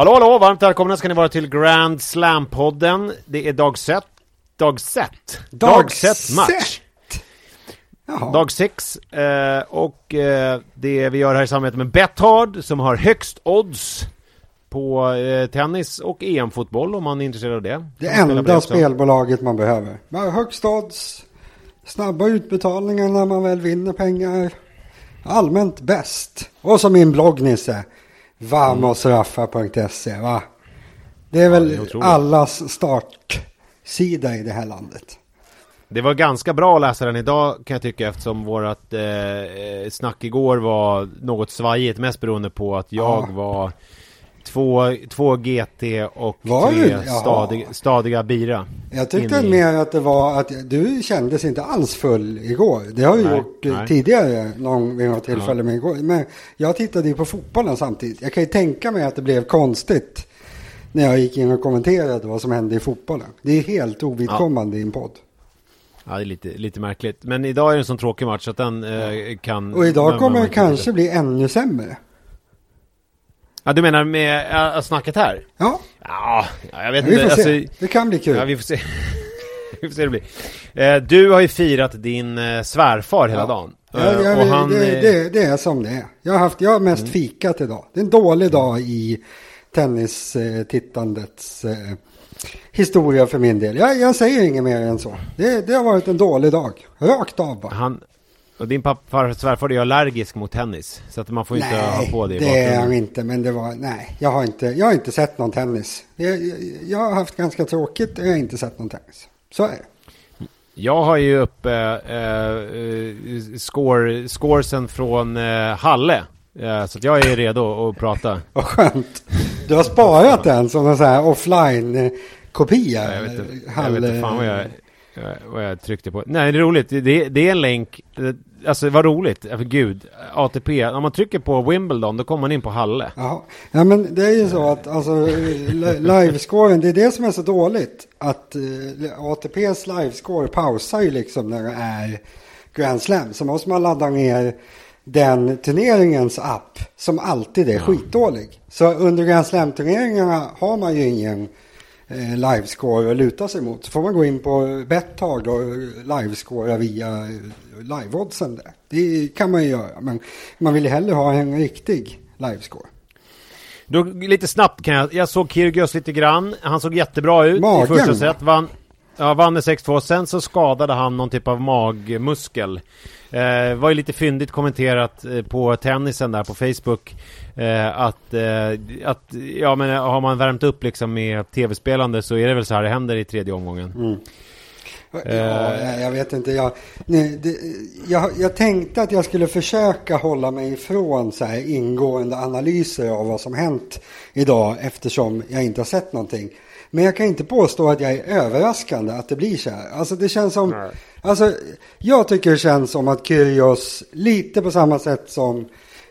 Hallå hallå, varmt välkomna ska ni vara till Grand Slam-podden. Det är dag set. Dag set. Dag set match. Jaha. Dag 6. Eh, och eh, det vi gör här i samarbete med Bethard som har högst odds på eh, tennis och EM-fotboll om man är intresserad av det. Det man enda spelbolaget man behöver. Bara högst odds, snabba utbetalningar när man väl vinner pengar. Allmänt bäst. Och som min blogg Nisse, vamosraffa.se va? Det är väl det är allas startsida i det här landet. Det var ganska bra att läsa den idag kan jag tycka eftersom vårat eh, eh, snack igår var något svajigt. Mest beroende på att jag Ja. var två, två GT och Var tre stadig, stadiga bira. Jag tyckte i- mer att det var att du kändes inte alls full igår. Det har Nej, gjort eh, nej. tidigare någon vid något tillfälle med igår. Men jag tittade ju på fotbollen samtidigt. Jag kan ju tänka mig att det blev konstigt när jag gick in och kommenterade vad som hände i fotbollen. Det är helt ovidkommande i en podd. Ja, det är lite, lite märkligt. Men idag är det en sån tråkig match att den eh, kan... Och idag men- kommer men- det kanske bli ännu sämre. Ja, du menar med äh, snacket här? Ja, Ja, ja, jag vet vi inte. får alltså, se. Det kan bli kul. Ja, vi får se. vi får se hur det blir. Eh, du har ju firat din eh, svärfar hela Ja. dagen. Ja, Eh, ja, och han, det, eh, Mm. det, det är som det är. Jag har, haft, jag har mest fikat idag. Det är en dålig dag i tennistittandets eh, historia för min del. Jag, jag säger inget mer än så. Det, det har varit en dålig dag. Rakt av bara. han, och din pappa, svärfar är allergisk mot tennis. Så att man får ju inte ha på det i det är han bakgrunden. inte. Men det var, nej, jag har inte, jag har inte sett någon tennis. Jag, jag, jag har haft ganska tråkigt och jag har inte sett någon tennis. Så är det. Jag har ju uppe eh, eh, score, scoresen från eh, Halle. Eh, så jag är redo att prata. Vad skönt. Du har sparat den som en sån här offline-kopia. Ja, Jag vet inte, jag vet inte fan vad jag, vad jag tryckte på. Nej, det är roligt. Det, det är en länk. Alltså vad roligt. För gud. ATP. Om man trycker på Wimbledon då kommer man in på Halle. Ja, ja men det är ju så att alltså, li- livescoren, det är det som är så dåligt. Att eh, ATPs livescore pausar ju liksom när det är Grand Slam. Så måste man ladda ner den turneringens app som alltid är skitdålig. Så under Grand Slam-turneringarna har man ju ingen livescore att luta sig mot. Så får man gå in på Betthard och livescora via eh, liveoddsen där. Det kan man ju göra, men man vill ju hellre ha en riktig livescore. Då, lite snabbt kan jag. Jag såg Kyrgios lite grann. Han såg jättebra ut Magen, i första set. Vann, ja, vann med 6-2. Sen så skadade han någon typ av magmuskel. Eh, var ju lite fyndigt kommenterat eh, på tennisen där på Facebook. Eh, att, eh, att, ja men har man värmt upp liksom med tv-spelande så är det väl så här det händer i tredje omgången. Mm. Ja, Eh. jag, jag vet inte. Jag, nej, det, jag, jag tänkte att jag skulle försöka hålla mig ifrån så här ingående analyser av vad som hänt idag eftersom jag inte har sett någonting. Men jag kan inte påstå att jag är överraskande att det blir så här. Alltså det känns som... Nej. Alltså, jag tycker det känns som att Kyrgios, lite på samma sätt som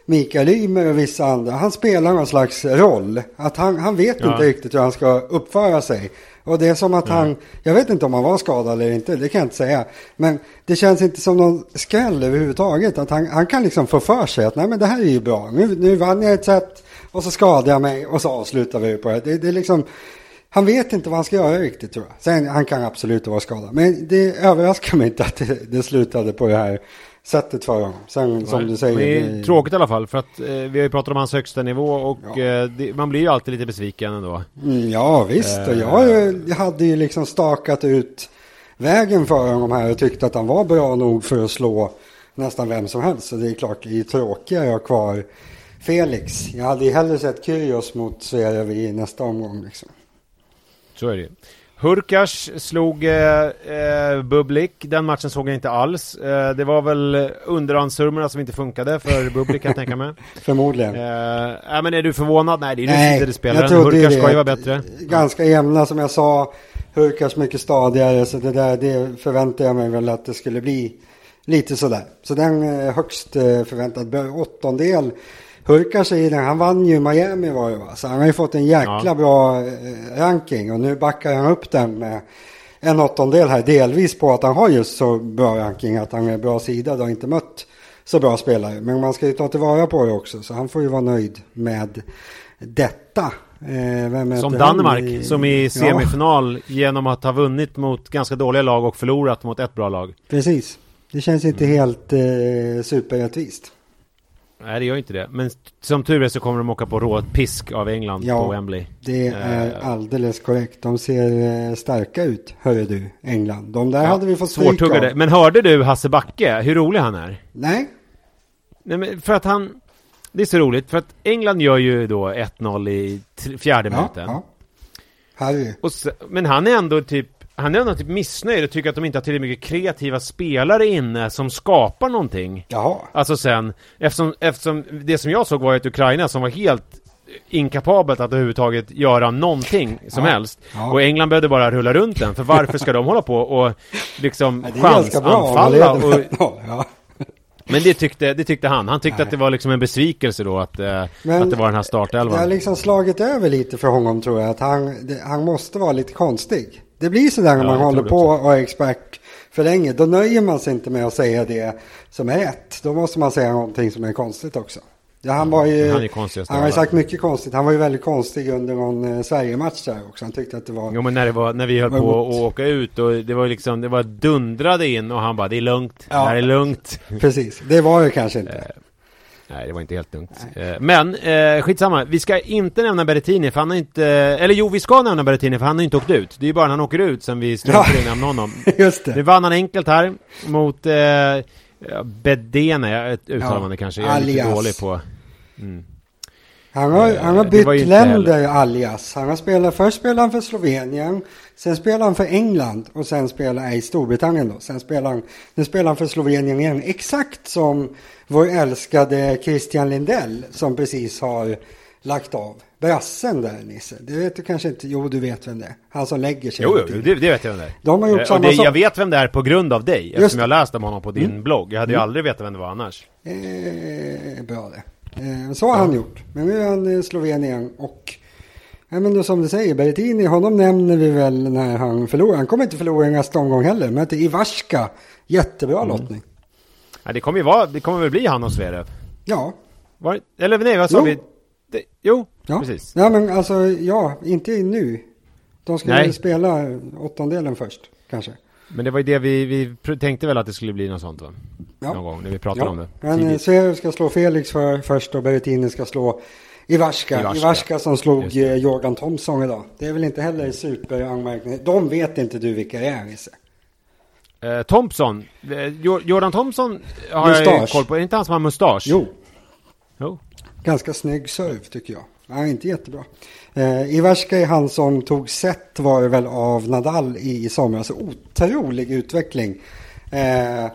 Mikael Ymer och vissa andra, han spelar någon slags roll. Att han, han vet Ja. inte riktigt hur han ska uppföra sig. Och det är som att han, jag vet inte om han var skadad eller inte, det kan jag inte säga. Men det känns inte som någon skräll överhuvudtaget. Att han, han kan liksom få för sig att nej men det här är ju bra. Nu, nu vann jag ett set och så skadade jag mig och så avslutar vi på det. Det, det är liksom, han vet inte vad han ska göra riktigt tror jag. Sen han kan absolut vara skadad. Men det överraskar mig inte att det, det slutade på det här sättet för honom. Sen som du säger. Det är det- tråkigt i alla fall för att eh, vi har ju pratat om hans högsta nivå och Ja. eh, det, man blir ju alltid lite besviken ändå. Mm, ja visst, och jag eh, hade ju liksom stakat ut vägen för honom här och tyckte att han var bra nog för att slå nästan vem som helst. Så det är klart, det är tråkigare att ha kvar Felix. Jag hade ju hellre sett Kyrgios mot Zverev i nästa omgång. Liksom. Så är det ju. Hurkacz slog eh, eh, Bublik. Den matchen såg jag inte alls. Eh, det var väl underhandssurmorna som inte funkade för Bublik kan jag tänka mig. Förmodligen. Eh, men är du förvånad? Nej, det är ju Nej, inte spelaren. Hurkacz ska ju vara bättre. Ganska jämna som jag sa. Hurkacz mycket stadigare så det där det förväntar jag mig väl att det skulle bli lite sådär. Så den eh, högst eh, förväntad åttondel. Hurkacz är den, han vann ju Miami var det va? Så han har ju fått en jäkla Ja. bra eh, ranking och nu backar han upp den med en åttondel här. Delvis på att han har just så bra ranking att han är bra sida och inte mött så bra spelare. Men man ska ju ta tillvara på det också så han får ju vara nöjd med detta. Eh, Som Danmark, i- som i Ja, semifinal genom att ha vunnit mot ganska dåliga lag och förlorat mot ett bra lag. precis. Det känns inte Mm. helt eh, superrättvist. Nej, det gör inte det. Men som tur är så kommer de åka på råpisk av England Ja. på Wembley. Det är Eh. alldeles korrekt. De ser eh, starka ut, hörru du, England. De där hade vi fått stryk av. Men hörde du Hasse Backe, hur rolig han är? Nej, Nej, men för att han... Det är så roligt, för att England gör ju då 1-0 i fjärde ja, minuten. ja. Harry. Och se, men han är ändå typ han är ändå typ missnöjd och tycker att de inte har tillräckligt mycket kreativa spelare inne som skapar någonting. Jaha. Alltså sen, eftersom, eftersom det som jag såg var ett Ukraina som var helt inkapabelt att överhuvudtaget göra någonting som Ja. helst. Ja. Och England behövde bara rulla runt den, för varför ska de hålla på och liksom Ja, chansanfalla? Och, ja. men det tyckte, det tyckte han. Han tyckte Nej. att det var liksom en besvikelse då att, eh, Men att det var den här Det har startelvan. liksom slagit över lite för honom tror jag. Att han, det, han måste vara lite konstig. Det blir sådär när Ja, man håller på och är expert för länge. Då nöjer man sig inte med att säga det som är rätt. Då måste man säga någonting som är konstigt också. Ja, han var ju... Han Han har ju sagt mycket konstigt. Han var ju väldigt konstig under någon eh, Sverige-match där också. Han tyckte att det var... Jo men när, det var, när vi höll på att åka ut och det var liksom, det var dundrade in och han bara det är lugnt, Ja. det här är lugnt. Precis, det var det kanske inte. Nej det var inte helt lugnt. Eh, Men eh, skitsamma, vi ska inte nämna Berrettini för han har inte, eller jo vi ska nämna Berrettini för han har inte åkt ut. Det är ju bara när han åker ut sen vi struntar i att nämna honom. Just Nu det. vann han enkelt här mot eh, Bedene, uttalar Ja, kanske. Jag är lite alias. dålig på... Mm. Han har, Eh, han har det bytt länder alias. Han har spelat, först spelade han för Slovenien, sen spelade han för England och sen spelade han i Storbritannien då. Sen spelade han, nu spelar han för Slovenien igen. Exakt som vår älskade Christian Lindell som precis har lagt av. Brassen där Nisse. Det vet du kanske inte. Jo, du vet vem det är. Han som lägger sig. Jo, jo, det, det vet jag vem det är. De har gjort Eh, samma det, sak. Jag vet vem det är på grund av dig, eftersom Just jag läst om honom på din blogg. Jag hade ju aldrig vetat vem det var annars. Eh, bra det. Eh, så har han gjort. Men nu är han i Slovenien och ja, men då, som du säger, Berrettini, honom nämner vi väl när han förlorar. Han kommer inte förlora i nästa omgång heller. Men till Ivarska, jättebra Mm. lottning. Ja, det kommer ju vara, det kommer väl bli han och Zverev? Ja, Var, eller nej, vad sa Jo. vi? Det, jo, ja. precis. Ja, men alltså ja, inte nu. De ska Nej. spela åttondelen först, kanske. Men det var ju det vi, vi tänkte väl att det skulle bli något sånt va? Ja. Någon gång när vi pratade Ja. om det. Men eh. Zverev ska slå Felix för, först och Berrettini ska slå Ivarska. Ivarska, som slog eh, Jordan Thompson idag. Det är väl inte heller superanmärkning. De vet inte du vilka det är, Nisse. Eh, Thompson, eh, Jo- Jordan Thompson har jag Mustasch. koll på. Är det inte han som har mustasch? Jo, Jo. ganska snygg serve tycker jag. Nej, inte jättebra. Eh, Ivarska är han som tog set var det väl av Nadal i somras. Otrolig utveckling. Eh,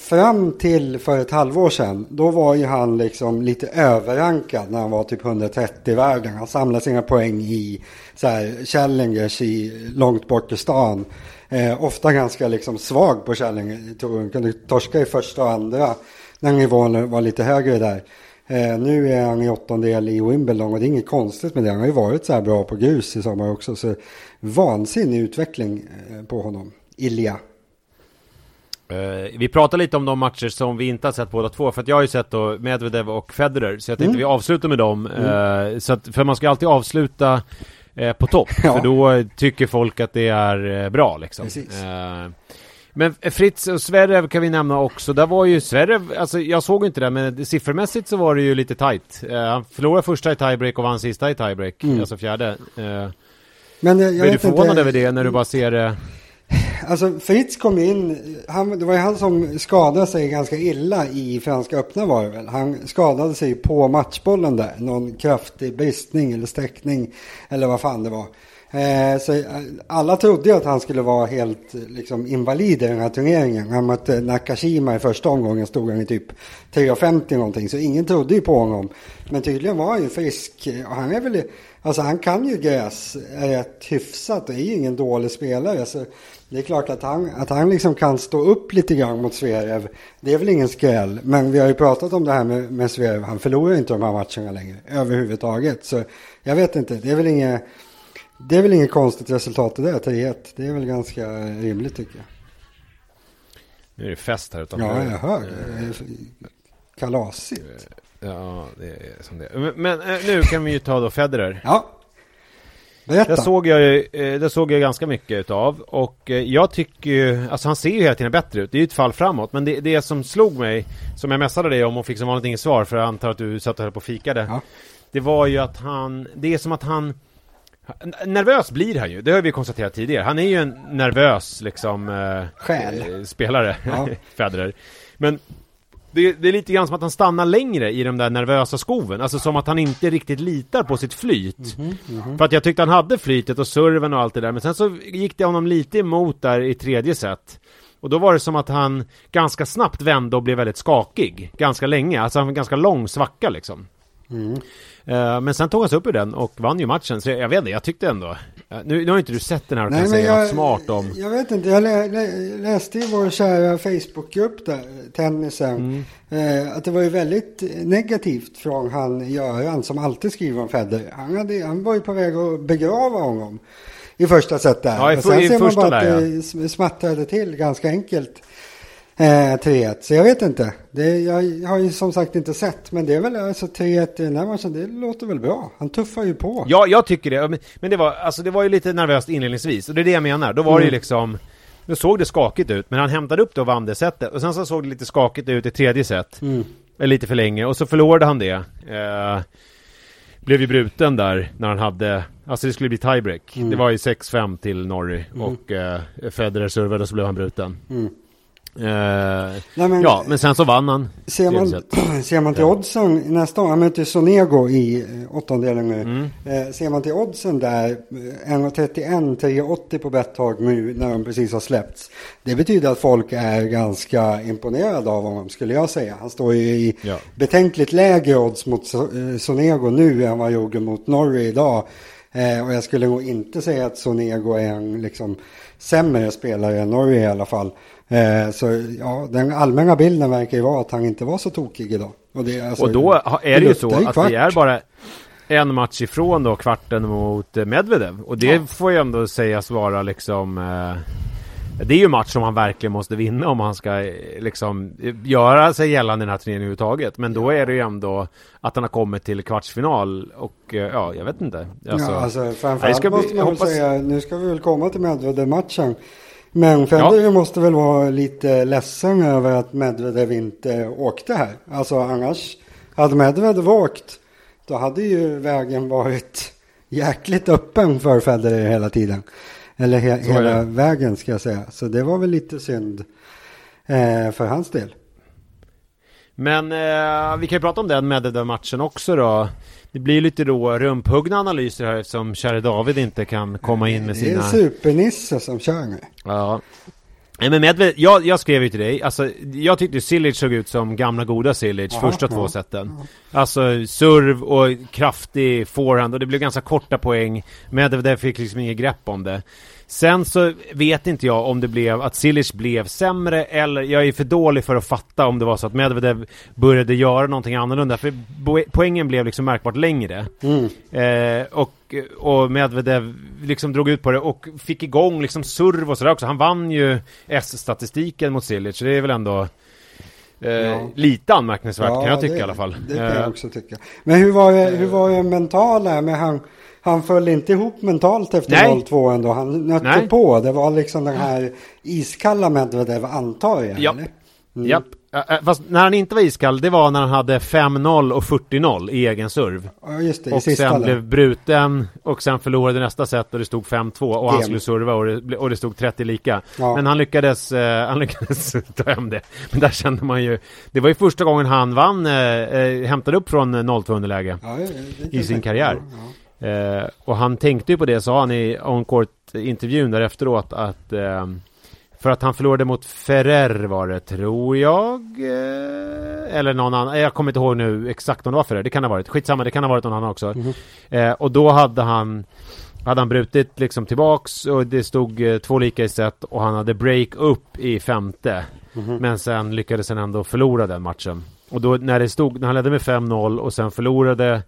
fram till för ett halvår sedan, då var ju han liksom lite överrankad när han var typ 130 i världen. Han samlade sina poäng i så här, challengers i långt bort i stan. Eh, ofta ganska liksom svag på challenger. Han kunde torska i första och andra när nivån var lite högre där. Eh, nu är han i åttondel i Wimbledon och det är inget konstigt med det. Han har ju varit så här bra på grus i sommar också. Så vansinnig utveckling eh, på honom. Ilja. Eh, vi pratar lite om de matcher som vi inte har sett båda två. För att jag har ju sett då Medvedev och Federer. Så jag tänkte Mm. vi avslutar med dem. Eh, så att, för man ska alltid avsluta eh, på topp. Ja. För då tycker folk att det är bra liksom. Men Fritz och Zverev kan vi nämna också. Där var ju Zverev, alltså jag såg inte det men siffermässigt så var det ju lite tight. Han förlorade första i tiebreak och vann sista i tiebreak. Mm. Alltså fjärde. Men jag, jag blir du förvånad inte. över det när du bara ser det? Alltså Fritz kom in, han, det var ju han som skadade sig ganska illa i Franska öppna var det väl. Han skadade sig på matchbollen där, någon kraftig bristning eller sträckning eller vad fan det var. Eh, så eh, alla trodde ju att han skulle vara helt liksom, invalid i den här turneringen. Han mötte Nakashima i första omgången, stod han i typ 3,50 någonting. Så ingen trodde ju på honom. Men tydligen var han ju frisk. Och han är väl, alltså han kan ju gräs rätt hyfsat och är ju ingen dålig spelare. Så det är klart att han, att han liksom kan stå upp lite grann mot Zverev. Det är väl ingen skräll. Men vi har ju pratat om det här med, med Zverev. Han förlorar inte de här matcherna längre överhuvudtaget. Så jag vet inte, det är väl inget, det är väl inget konstigt resultat det där, 3-1. Det är väl ganska rimligt tycker jag. Nu är det fest här utanför. Ja, jag hör är Kalasigt. Ja, det är som det Men, men eh, nu kan vi ju ta då Federer. Ja. Berätta. Det såg jag ju, eh, det såg jag ganska mycket utav och eh, jag tycker ju, alltså han ser ju hela tiden bättre ut. Det är ju ett fall framåt. Men det, det som slog mig, som jag messade dig om och fick som vanligt inget svar för jag antar att du satt och höll på och fikade. Ja. Det var ju att han, det är som att han Nervös blir han ju, det har vi konstaterat tidigare. Han är ju en nervös liksom eh, Själ. eh, spelare, Ja. Federer. Men det, det är lite grann som att han stannar längre i de där nervösa skoven. Alltså som att han inte riktigt litar på sitt flyt. För att jag tyckte han hade flytet och serven och allt det där. Men sen så gick det honom lite emot där i tredje set. Och då var det som att han ganska snabbt vände och blev väldigt skakig. Ganska länge, alltså en ganska lång svacka liksom. Mm. Eh, men sen tog han sig upp ur den och vann ju matchen. Så jag, vet inte, jag tyckte ändå... eh, nu, nu har inte du sett den här och kan säga något smart om... Jag vet inte, jag lä, lä, läste i vår kära Facebookgrupp där, tennisen, Mm. eh, att det var ju väldigt negativt från han Göran som alltid skriver om Federer. Han, hade, han var ju på väg att begrava honom i första set där. Ja, i Och sen i ser man bara att där, det sm- smattrade till ganska enkelt. Eh, 3-1, så jag vet inte. Det, jag har ju som sagt inte sett, men det är väl alltså 3-1 i den här matchen, det låter väl bra. Han tuffar ju på. Ja, jag tycker det. Men- det var, alltså det var ju lite nervöst inledningsvis. Och det är det jag menar. Då var det ju Mm. liksom... Då såg det skakigt ut, men han hämtade upp det och vann det setet. Och sen så såg det lite skakigt ut i tredje set. Mm. Eller Lite för länge. Och så förlorade han det. Eh, blev ju bruten där när han hade... Alltså det skulle bli tiebreak. Mm. Det var ju 6-5 till Norrie. Mm. Och eh, Federer servade och så blev han bruten. Mm. Eh, Nej, men, ja, men sen så vann han. Ser man, ser man till oddsen nästa år, han möter Sonego i eh, åttondelen nu. Mm. Eh, ser man till oddsen där, eh, 1,31, 3,80 på Betthard nu när de precis har släppts. Det betyder att folk är ganska imponerade av honom skulle jag säga. Han står ju i Ja. betänkligt lägre odds mot So- eh, Sonego nu än vad han gjorde mot Norrie idag. Eh, och jag skulle nog inte säga att Sonego är en liksom, sämre spelare än Norrie i alla fall. Eh, så ja, den allmänna bilden verkar ju vara att han inte var så tokig idag. Och, det, alltså, Och då är det ju så att kvart. det är bara en match ifrån då kvarten mot eh, Medvedev. Och det Ja. får ju ändå sägas vara liksom... Eh, det är ju en match som han verkligen måste vinna om han ska eh, liksom eh, göra sig gällande i den här turneringen överhuvudtaget. Men då är det ju ändå att han har kommit till kvartsfinal och ja, jag vet inte. Alltså, ja, alltså Nej, framförallt det ska måste man väl hoppas- säga, nu ska vi väl komma till Medvedev-matchen. Men Federer måste väl vara lite ledsen över att Medvedev inte åkte här. Alltså annars, hade Medvedev åkt, då hade ju vägen varit jäkligt öppen för Federer hela tiden. Eller he- Så hela vägen ska jag säga. Så det var väl lite synd eh, för hans del. Men eh, vi kan ju prata om den Medvedev-matchen också då. Det blir lite då rumphuggna analyser här eftersom käre David inte kan komma in med Det är sina... Supernisse som kör nu. Ja. Nej men Medved, jag, jag skrev ju till dig, alltså jag tyckte Silic såg ut som gamla goda Silic Ja, första ja. två seten. Alltså serv och kraftig forehand och det blev ganska korta poäng. Medvedev fick liksom inget grepp om det. Sen så vet inte jag om det blev att Silic blev sämre eller jag är för dålig för att fatta om det var så att Medvedev började göra någonting annorlunda. För poängen blev liksom märkbart längre. Mm. Eh, och, och Medvedev liksom drog ut på det och fick igång liksom serv och sådär också. Han vann ju S-statistiken mot Silic, så det är väl ändå eh, Ja. lite anmärkningsvärt kan jag tycka det, i alla fall. Det kan Eh, jag också tycka. Men hur var det, hur var det mentala? Men han, han föll inte ihop mentalt efter Nej. 0-2 ändå. Han nötte Nej. på. Det var liksom den här iskalla Medvedev antar jag. Ja. Mm. Japp. Fast när han inte var iskall, det var när han hade 5-0 och 40-0 i egen serv. Ja, just det. I Och sista sen blev bruten och sen förlorade nästa set och det stod 5-2 och han Game. skulle serva och det, och det stod 30 lika. Ja. Men han lyckades, eh, han lyckades ta hem det. Men där kände man ju, det var ju första gången han vann, eh, eh, hämtade upp från 0-2 underläge. Ja, i sin karriär. Ja, Eh, och han tänkte ju på det, sa han i on-court-intervjun där efteråt att eh, för att han förlorade mot Ferrer var det, tror jag. Eh, eller någon annan. Jag kommer inte ihåg nu exakt om det var Ferrer. Det kan ha varit. Skitsamma, det kan ha varit någon annan också. Mhm. Eh, och då hade han hade han brutit liksom tillbaks och det stod eh, två lika i set och han hade break upp i femte. Mhm. Men sen lyckades han ändå förlora den matchen. Och då när det stod, när han ledde med 5-0 och sen förlorade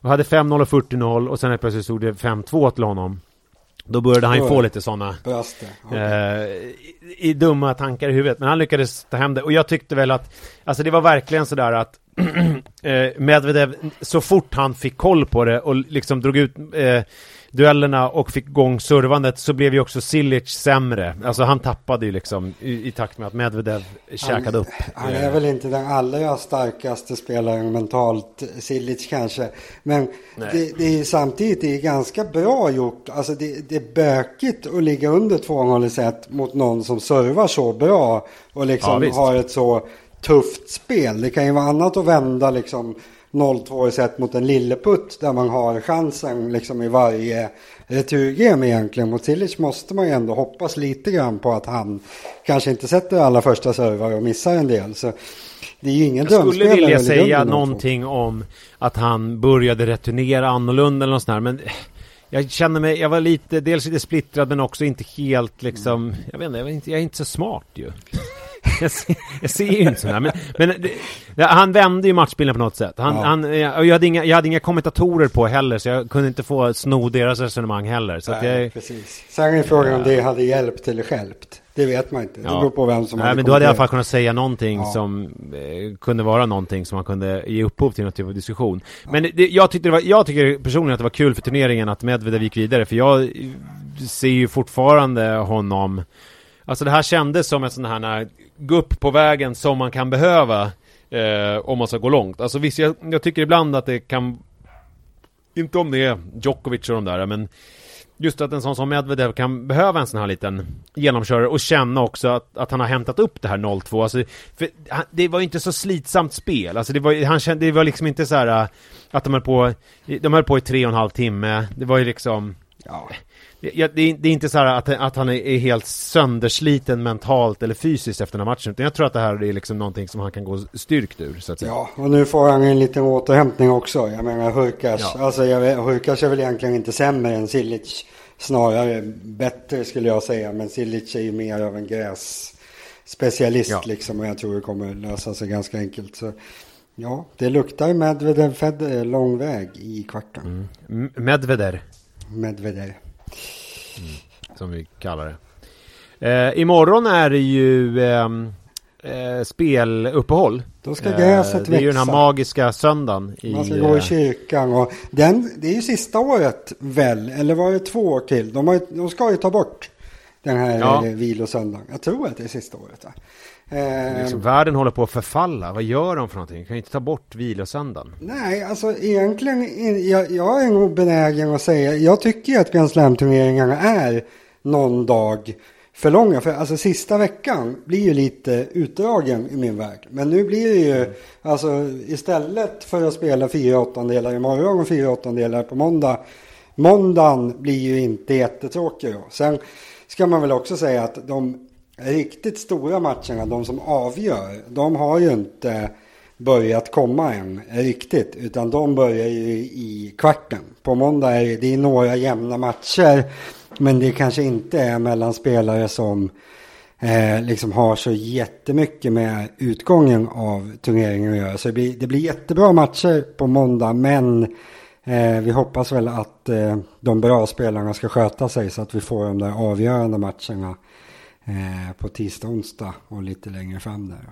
och hade 5-0 och 40-0 och sen plötsligt stod det 5-2 till honom. Då började han ju få lite sådana Bröste. eh, i, i dumma tankar i huvudet. Men han lyckades ta hem det. Och jag tyckte väl att, alltså det var verkligen sådär att eh, Medvedev, så fort han fick koll på det och liksom drog ut eh, duellerna och fick igång servandet så blev ju också Silic sämre. Alltså han tappade ju liksom i, i takt med att Medvedev käkade upp. Han Eh, är väl inte den allra starkaste spelaren mentalt, Silic kanske. Men det, det är samtidigt det är ganska bra gjort. Alltså det, det är bökigt att ligga under 2-0 i set mot någon som servar så bra. Och Ja, liksom visst. har ett så tufft spel. Det kan ju vara annat att vända liksom 0-2 i set mot en lilleputt där man har chansen liksom i varje returgame egentligen. Mot Silic måste man ju ändå hoppas lite grann på att han kanske inte sätter alla första servar och missar en del. Så det är ju ingen Jag skulle vilja säga någonting om att han började returnera annorlunda eller något sånt där, men jag känner mig, jag var lite, dels lite splittrad men också inte helt liksom, jag vet inte, jag är inte, jag är inte så smart ju. Jag ser, jag ser ju inte sådär, men, men det, ja, han vände ju matchbilden på något sätt. Han, Ja. han, jag hade, inga, jag hade inga kommentatorer på heller, så jag kunde inte få sno deras resonemang heller. Så Nej, jag, precis. Sen är frågan om det hade hjälpt eller stjälpt. Det vet man inte. Det Ja. beror på vem som Nej, hade men då hade i alla fall kunnat säga någonting Ja. som eh, kunde vara någonting som man kunde ge upphov till någon typ av diskussion. Men det, jag, tyckte det var, jag tycker personligen att det var kul för turneringen att Medvedev gick vidare, för jag eh, ser ju fortfarande honom Alltså det här kändes som en sån här när, på vägen som man kan behöva eh, om man ska gå långt. Alltså visst, jag, jag tycker ibland att det kan inte om det är Djokovic och de där, men just att en sån som Medvedev kan behöva en sån här liten genomkörare och känna också att, att han har hämtat upp det här 0-2. Alltså, för han, det var ju inte så slitsamt spel. Alltså det var, han kände, det var liksom inte så här eh, att de höll på, de höll på i tre och en halv timme. Det var ju liksom Ja det, ja, det, är, det är inte så här att, att han är, helt söndersliten mentalt eller fysiskt efter den här matchen. Utan jag tror att det här är liksom någonting som han kan gå styrkt ur, så att säga. ja, och nu får han en liten återhämtning också. Jag menar Hurkas, Ja. alltså jag Hurkas är väl egentligen inte sämre än Silic. Snarare bättre skulle jag säga. Men Silic är ju mer av en grässpecialist Ja. liksom. Och jag tror det kommer lösa sig ganska enkelt. Så ja, det luktar Medvedev Federer lång väg i kvarten. Mm. Medveder. Medvedev. Som vi kallar det. Eh, imorgon är det ju ehm, eh, speluppehåll. Då ska Eh, gräset Det är ju den här växa. magiska söndagen. I, Man ska gå i eh, kyrkan och den, det är ju sista året väl, eller var det två år till? De, har, de ska ju ta bort den här Ja. ja. vilosöndagen. Jag tror att det är sista året va? Eh, liksom, världen håller på att förfalla. Vad gör de för någonting? Kan inte ta bort vilosöndagen. Nej, alltså egentligen, jag, jag är nog benägen att säga, jag tycker att Grand Slam-turneringarna är någon dag för långa. För alltså sista veckan blir ju lite utdragen i min värld. Men nu blir det ju, alltså istället för att spela fyra åttondelar imorgon och fyra åttondelar på måndag. Måndagen blir ju inte jättetråkig då. Sen ska man väl också säga att de riktigt stora matcherna, de som avgör, de har ju inte börjat komma än riktigt. Utan de börjar ju i kvarten. På måndag är det, det är några jämna matcher. Men det kanske inte är mellan spelare som eh, liksom har så jättemycket med utgången av turneringen att göra. Så det blir, det blir jättebra matcher på måndag. Men eh, vi hoppas väl att eh, de bra spelarna ska sköta sig så att vi får de där avgörande matcherna eh, på tisdag, onsdag och lite längre fram där.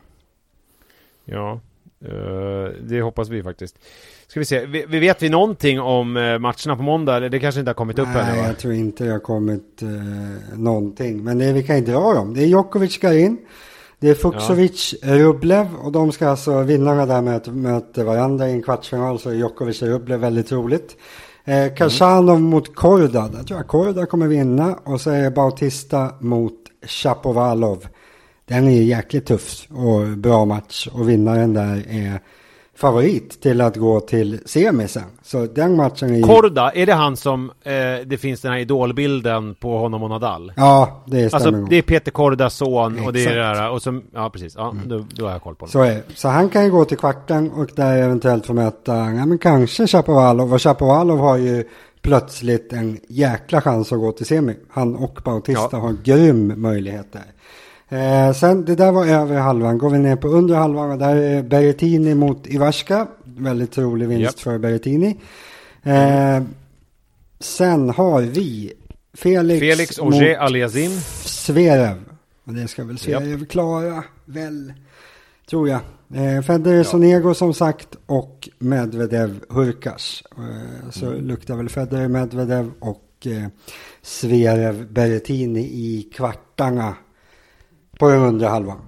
Ja, eh, det hoppas vi faktiskt. Ska vi se, vi, vet vi någonting om eh, matcherna på måndag? Det kanske inte har kommit upp ännu Nej, jag tror inte det har kommit eh, någonting. Men det vi kan inte dra dem. Det är Djokovic ska in. Det är Fuxovic, Rublev och de ska alltså, vinnarna där möter, möter varandra i en kvartsfinal så är Djokovic och Rublev väldigt roligt. Eh, Kashanov mot Korda, där tror jag Korda kommer vinna och så är det Bautista mot Chapovalov. Den är jäkligt tuff och bra match och vinnaren där är favorit till att gå till semi sen. Så den matchen är ju... Korda, är det han som eh, det finns den här idolbilden på honom och Nadal? Ja, det stämmer Alltså det är Peter Kordas son och det är det Exakt. där och som, ja precis, ja då, då har jag koll på det. Så är det. Så han kan ju gå till kvarten och där eventuellt få möta, ja men kanske Chapovalov. Och Chapovalov har ju plötsligt en jäkla chans att gå till semi. Han och Bautista Ja. har grym möjlighet där. Eh, sen det där var över halvan. Går vi ner på under halvan och där är Berrettini mot Ivarska. Väldigt rolig vinst Japp. för Berrettini. Eh, sen har vi Felix, Felix Auger Aliasim. Zverev. Och det ska väl Zverev klara, väl, tror jag. Eh, Federer Sonego som sagt och Medvedev Hurkas. Eh, så Mm. luktar väl Federer Medvedev och eh, Zverev Berrettini i kvartarna på den undre halvan.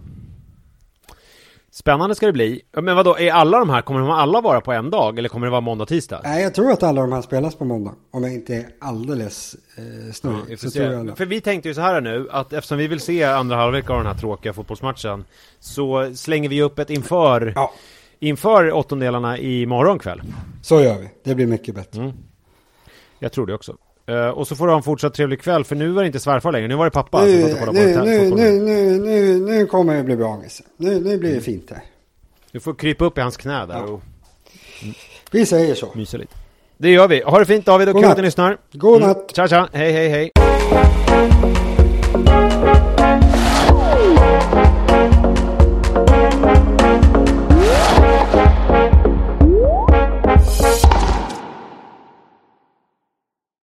Spännande ska det bli. Men vad då är alla de här, kommer de alla vara på en dag? Eller kommer det vara måndag, tisdag? Nej, jag tror att alla de här spelas på måndag. Om jag inte är alldeles eh, snurrig. Får så tror jag. För vi tänkte ju så här nu, att eftersom vi vill se andra halvlek av den här tråkiga fotbollsmatchen Så slänger vi upp ett inför, Ja, inför åttondelarna i morgon kväll så gör vi. Det blir mycket bättre. mm. Jag tror det också Eh, Och så får du ha en fortsatt trevlig kväll, för nu var det inte svärfar längre, nu var det pappa som Nu, satt och kollade nu, på nu, nu, nu, nu, nu kommer det bli bra, Nisse. Nu, nu blir det fint här. Du får krypa upp i hans knä där Ja. och Vi säger så. mysa lite Det gör vi, ha det fint David och kul att ni lyssnar God natt. Tja tja, hej hej hej